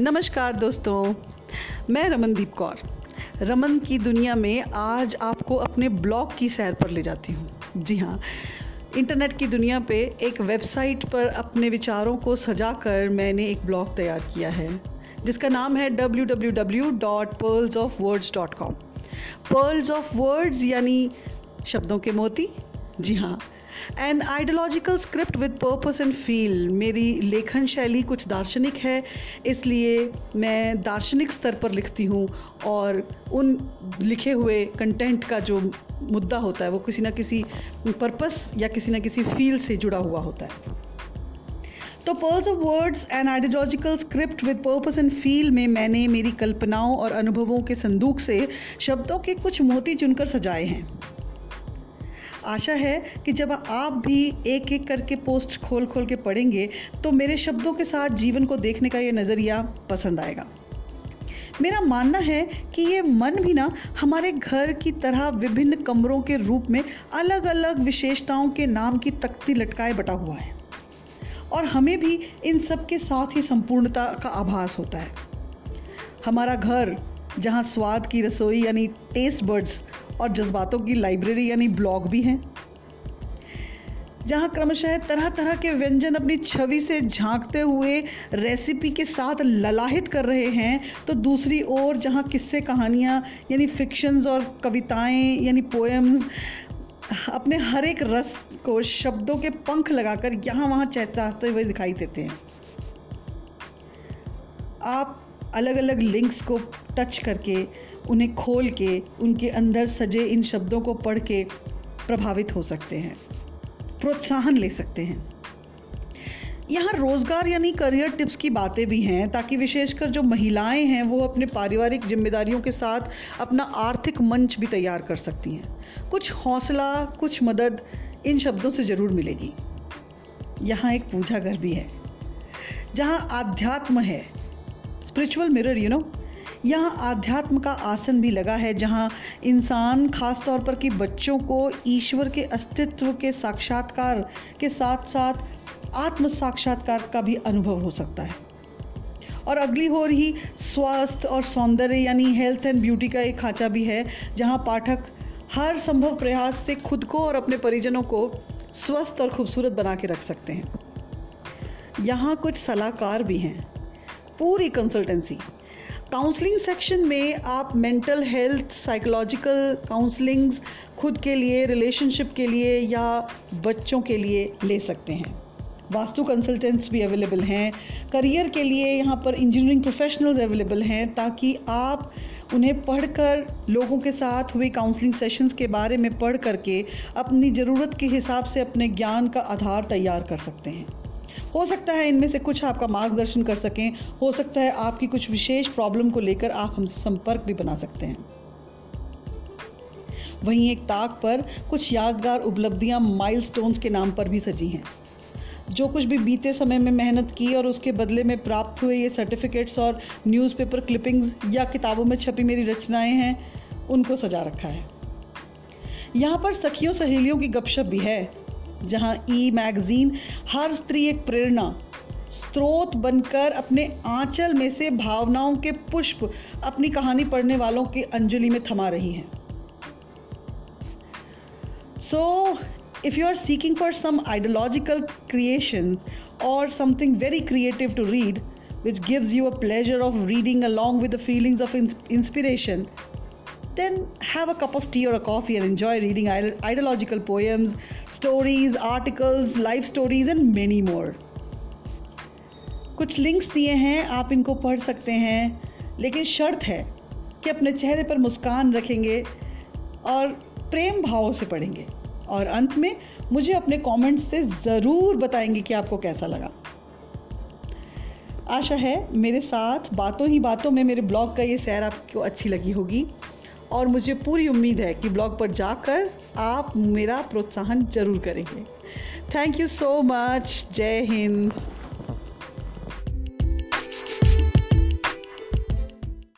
नमस्कार दोस्तों, मैं रमनदीप कौर। रमन की दुनिया में आज आपको अपने ब्लॉग की सैर पर ले जाती हूँ। जी हाँ इंटरनेट की दुनिया पे एक वेबसाइट पर अपने विचारों को सजा कर मैंने एक ब्लॉग तैयार किया है, जिसका नाम है www.pearlsofwords.com पर्ल्स ऑफ़ वर्ड्स यानी शब्दों के मोती? जी हाँ an ideological script with purpose and feel मेरी लेखन शैली कुछ दार्शनिक है, इसलिए मैं दार्शनिक स्तर पर लिखती हूँ और उन लिखे हुए कंटेंट का जो मुद्दा होता है, वो किसी ना किसी पर्पस या किसी ना किसी फील से जुड़ा हुआ होता है। तो pearls of words and ideological script with purpose and feel में मैंने मेरी कल्पनाओं और अनुभवों के संदूक से शब्दों के कुछ मोती चुनकर सजाए हैं। आशा है कि जब आप भी एक एक करके पोस्ट खोल खोल के पढ़ेंगे तो मेरे शब्दों के साथ जीवन को देखने का ये नज़रिया पसंद आएगा। मेरा मानना है कि ये मन भी ना हमारे घर की तरह विभिन्न कमरों के रूप में अलग अलग विशेषताओं के नाम की तख्ती लटकाए बटा हुआ है। और हमें भी इन सब के साथ ही संपूर्णता का आभास होता है। हमारा घर, जहाँ स्वाद की रसोई यानी टेस्ट बर्ड्स और जज्बातों की लाइब्रेरी यानी ब्लॉग भी हैं, जहाँ क्रमशः तरह तरह के व्यंजन अपनी छवि से झांकते हुए रेसिपी के साथ ललाहित कर रहे हैं तो दूसरी ओर जहाँ किस्से कहानियाँ यानी फिक्शंस और कविताएँ यानी पोएम्स अपने हर एक रस को शब्दों के पंख लगाकर यहाँ वहाँ चहचाते हुए दिखाई देते हैं। आप अलग अलग लिंक्स को टच करके उन्हें खोल के, उनके अंदर सजे इन शब्दों को पढ़ के प्रभावित हो सकते हैं, प्रोत्साहन ले सकते हैं। यहाँ रोज़गार यानी करियर टिप्स की बातें भी हैं, ताकि विशेषकर जो महिलाएँ हैं, वो अपने पारिवारिक जिम्मेदारियों के साथ अपना आर्थिक मंच भी तैयार कर सकती हैं। कुछ हौसला, कुछ मदद इन शब्दों से ज़रूर मिलेगी। यहाँ एक पूजा घर भी है, जहाँ आध्यात्म है स्पिरिचुअल मिरर यू नो यहाँ आध्यात्म का आसन भी लगा है, जहाँ इंसान खास तौर पर कि बच्चों को ईश्वर के अस्तित्व के साक्षात्कार के साथ साथ आत्म साक्षात्कार का भी अनुभव हो सकता है। और अगली ही स्वास्थ्य और सौंदर्य यानी हेल्थ एंड ब्यूटी का एक खांचा भी है, जहाँ पाठक हर संभव प्रयास से खुद को और अपने परिजनों को स्वस्थ और खूबसूरत बना के रख सकते हैं। यहाँ कुछ सलाहकार भी हैं। पूरी कंसल्टेंसी काउंसलिंग सेक्शन में आप मेंटल हेल्थ साइकोलॉजिकल काउंसलिंग्स खुद के लिए रिलेशनशिप के लिए या बच्चों के लिए ले सकते हैं। वास्तु कंसल्टेंट्स भी अवेलेबल हैं। करियर के लिए यहाँ पर इंजीनियरिंग प्रोफेशनल्स अवेलेबल हैं ताकि आप उन्हें पढ़कर लोगों के साथ हुए काउंसलिंग सेशंस के बारे में पढ़ करके अपनी ज़रूरत के हिसाब से अपने ज्ञान का आधार तैयार कर सकते हैं। हो सकता है इनमें से कुछ आपका मार्गदर्शन कर सकें, हो सकता है आपकी कुछ विशेष प्रॉब्लम को लेकर आप हमसे संपर्क भी बना सकते हैं। वहीं एक ताक पर कुछ यादगार उपलब्धियाँ माइलस्टोन्स के नाम पर भी सजी हैं। जो कुछ भी बीते समय में मेहनत की और उसके बदले में प्राप्त हुए ये सर्टिफिकेट्स और न्यूज़पेपर क्लिपिंग्स या किताबों में छपी मेरी रचनाएँ हैं, उनको सजा रखा है। यहाँ पर सखियों सहेलियों की गपशप भी है। जहाँ ई मैगजीन हर स्त्री एक प्रेरणा, स्रोत बनकर अपने आंचल में से भावनाओं के पुष्प अपनी कहानी पढ़ने वालों की अंजलि में थमा रही हैं। So if you are seeking for some ideological creation और something very creative to read which gives you a pleasure of reading along with the feelings of inspiration then have a cup of tea or a coffee and enjoy reading ideological poems, stories, articles, life stories, and many more. कुछ links दिए हैं, आप इनको पढ़ सकते हैं, लेकिन शर्त है कि अपने चेहरे पर मुस्कान रखेंगे और प्रेम भाव से पढ़ेंगे। और अंत में मुझे अपने कमेंट्स से ज़रूर बताएँगे कि आपको कैसा लगा। आशा है मेरे साथ बातों ही बातों में मेरे ब्लॉग का ये सैर आपको अच्छी लगी होगी। और मुझे पूरी उम्मीद है कि ब्लॉग पर जाकर आप मेरा प्रोत्साहन ज़रूर करेंगे। थैंक यू सो मच जय हिंद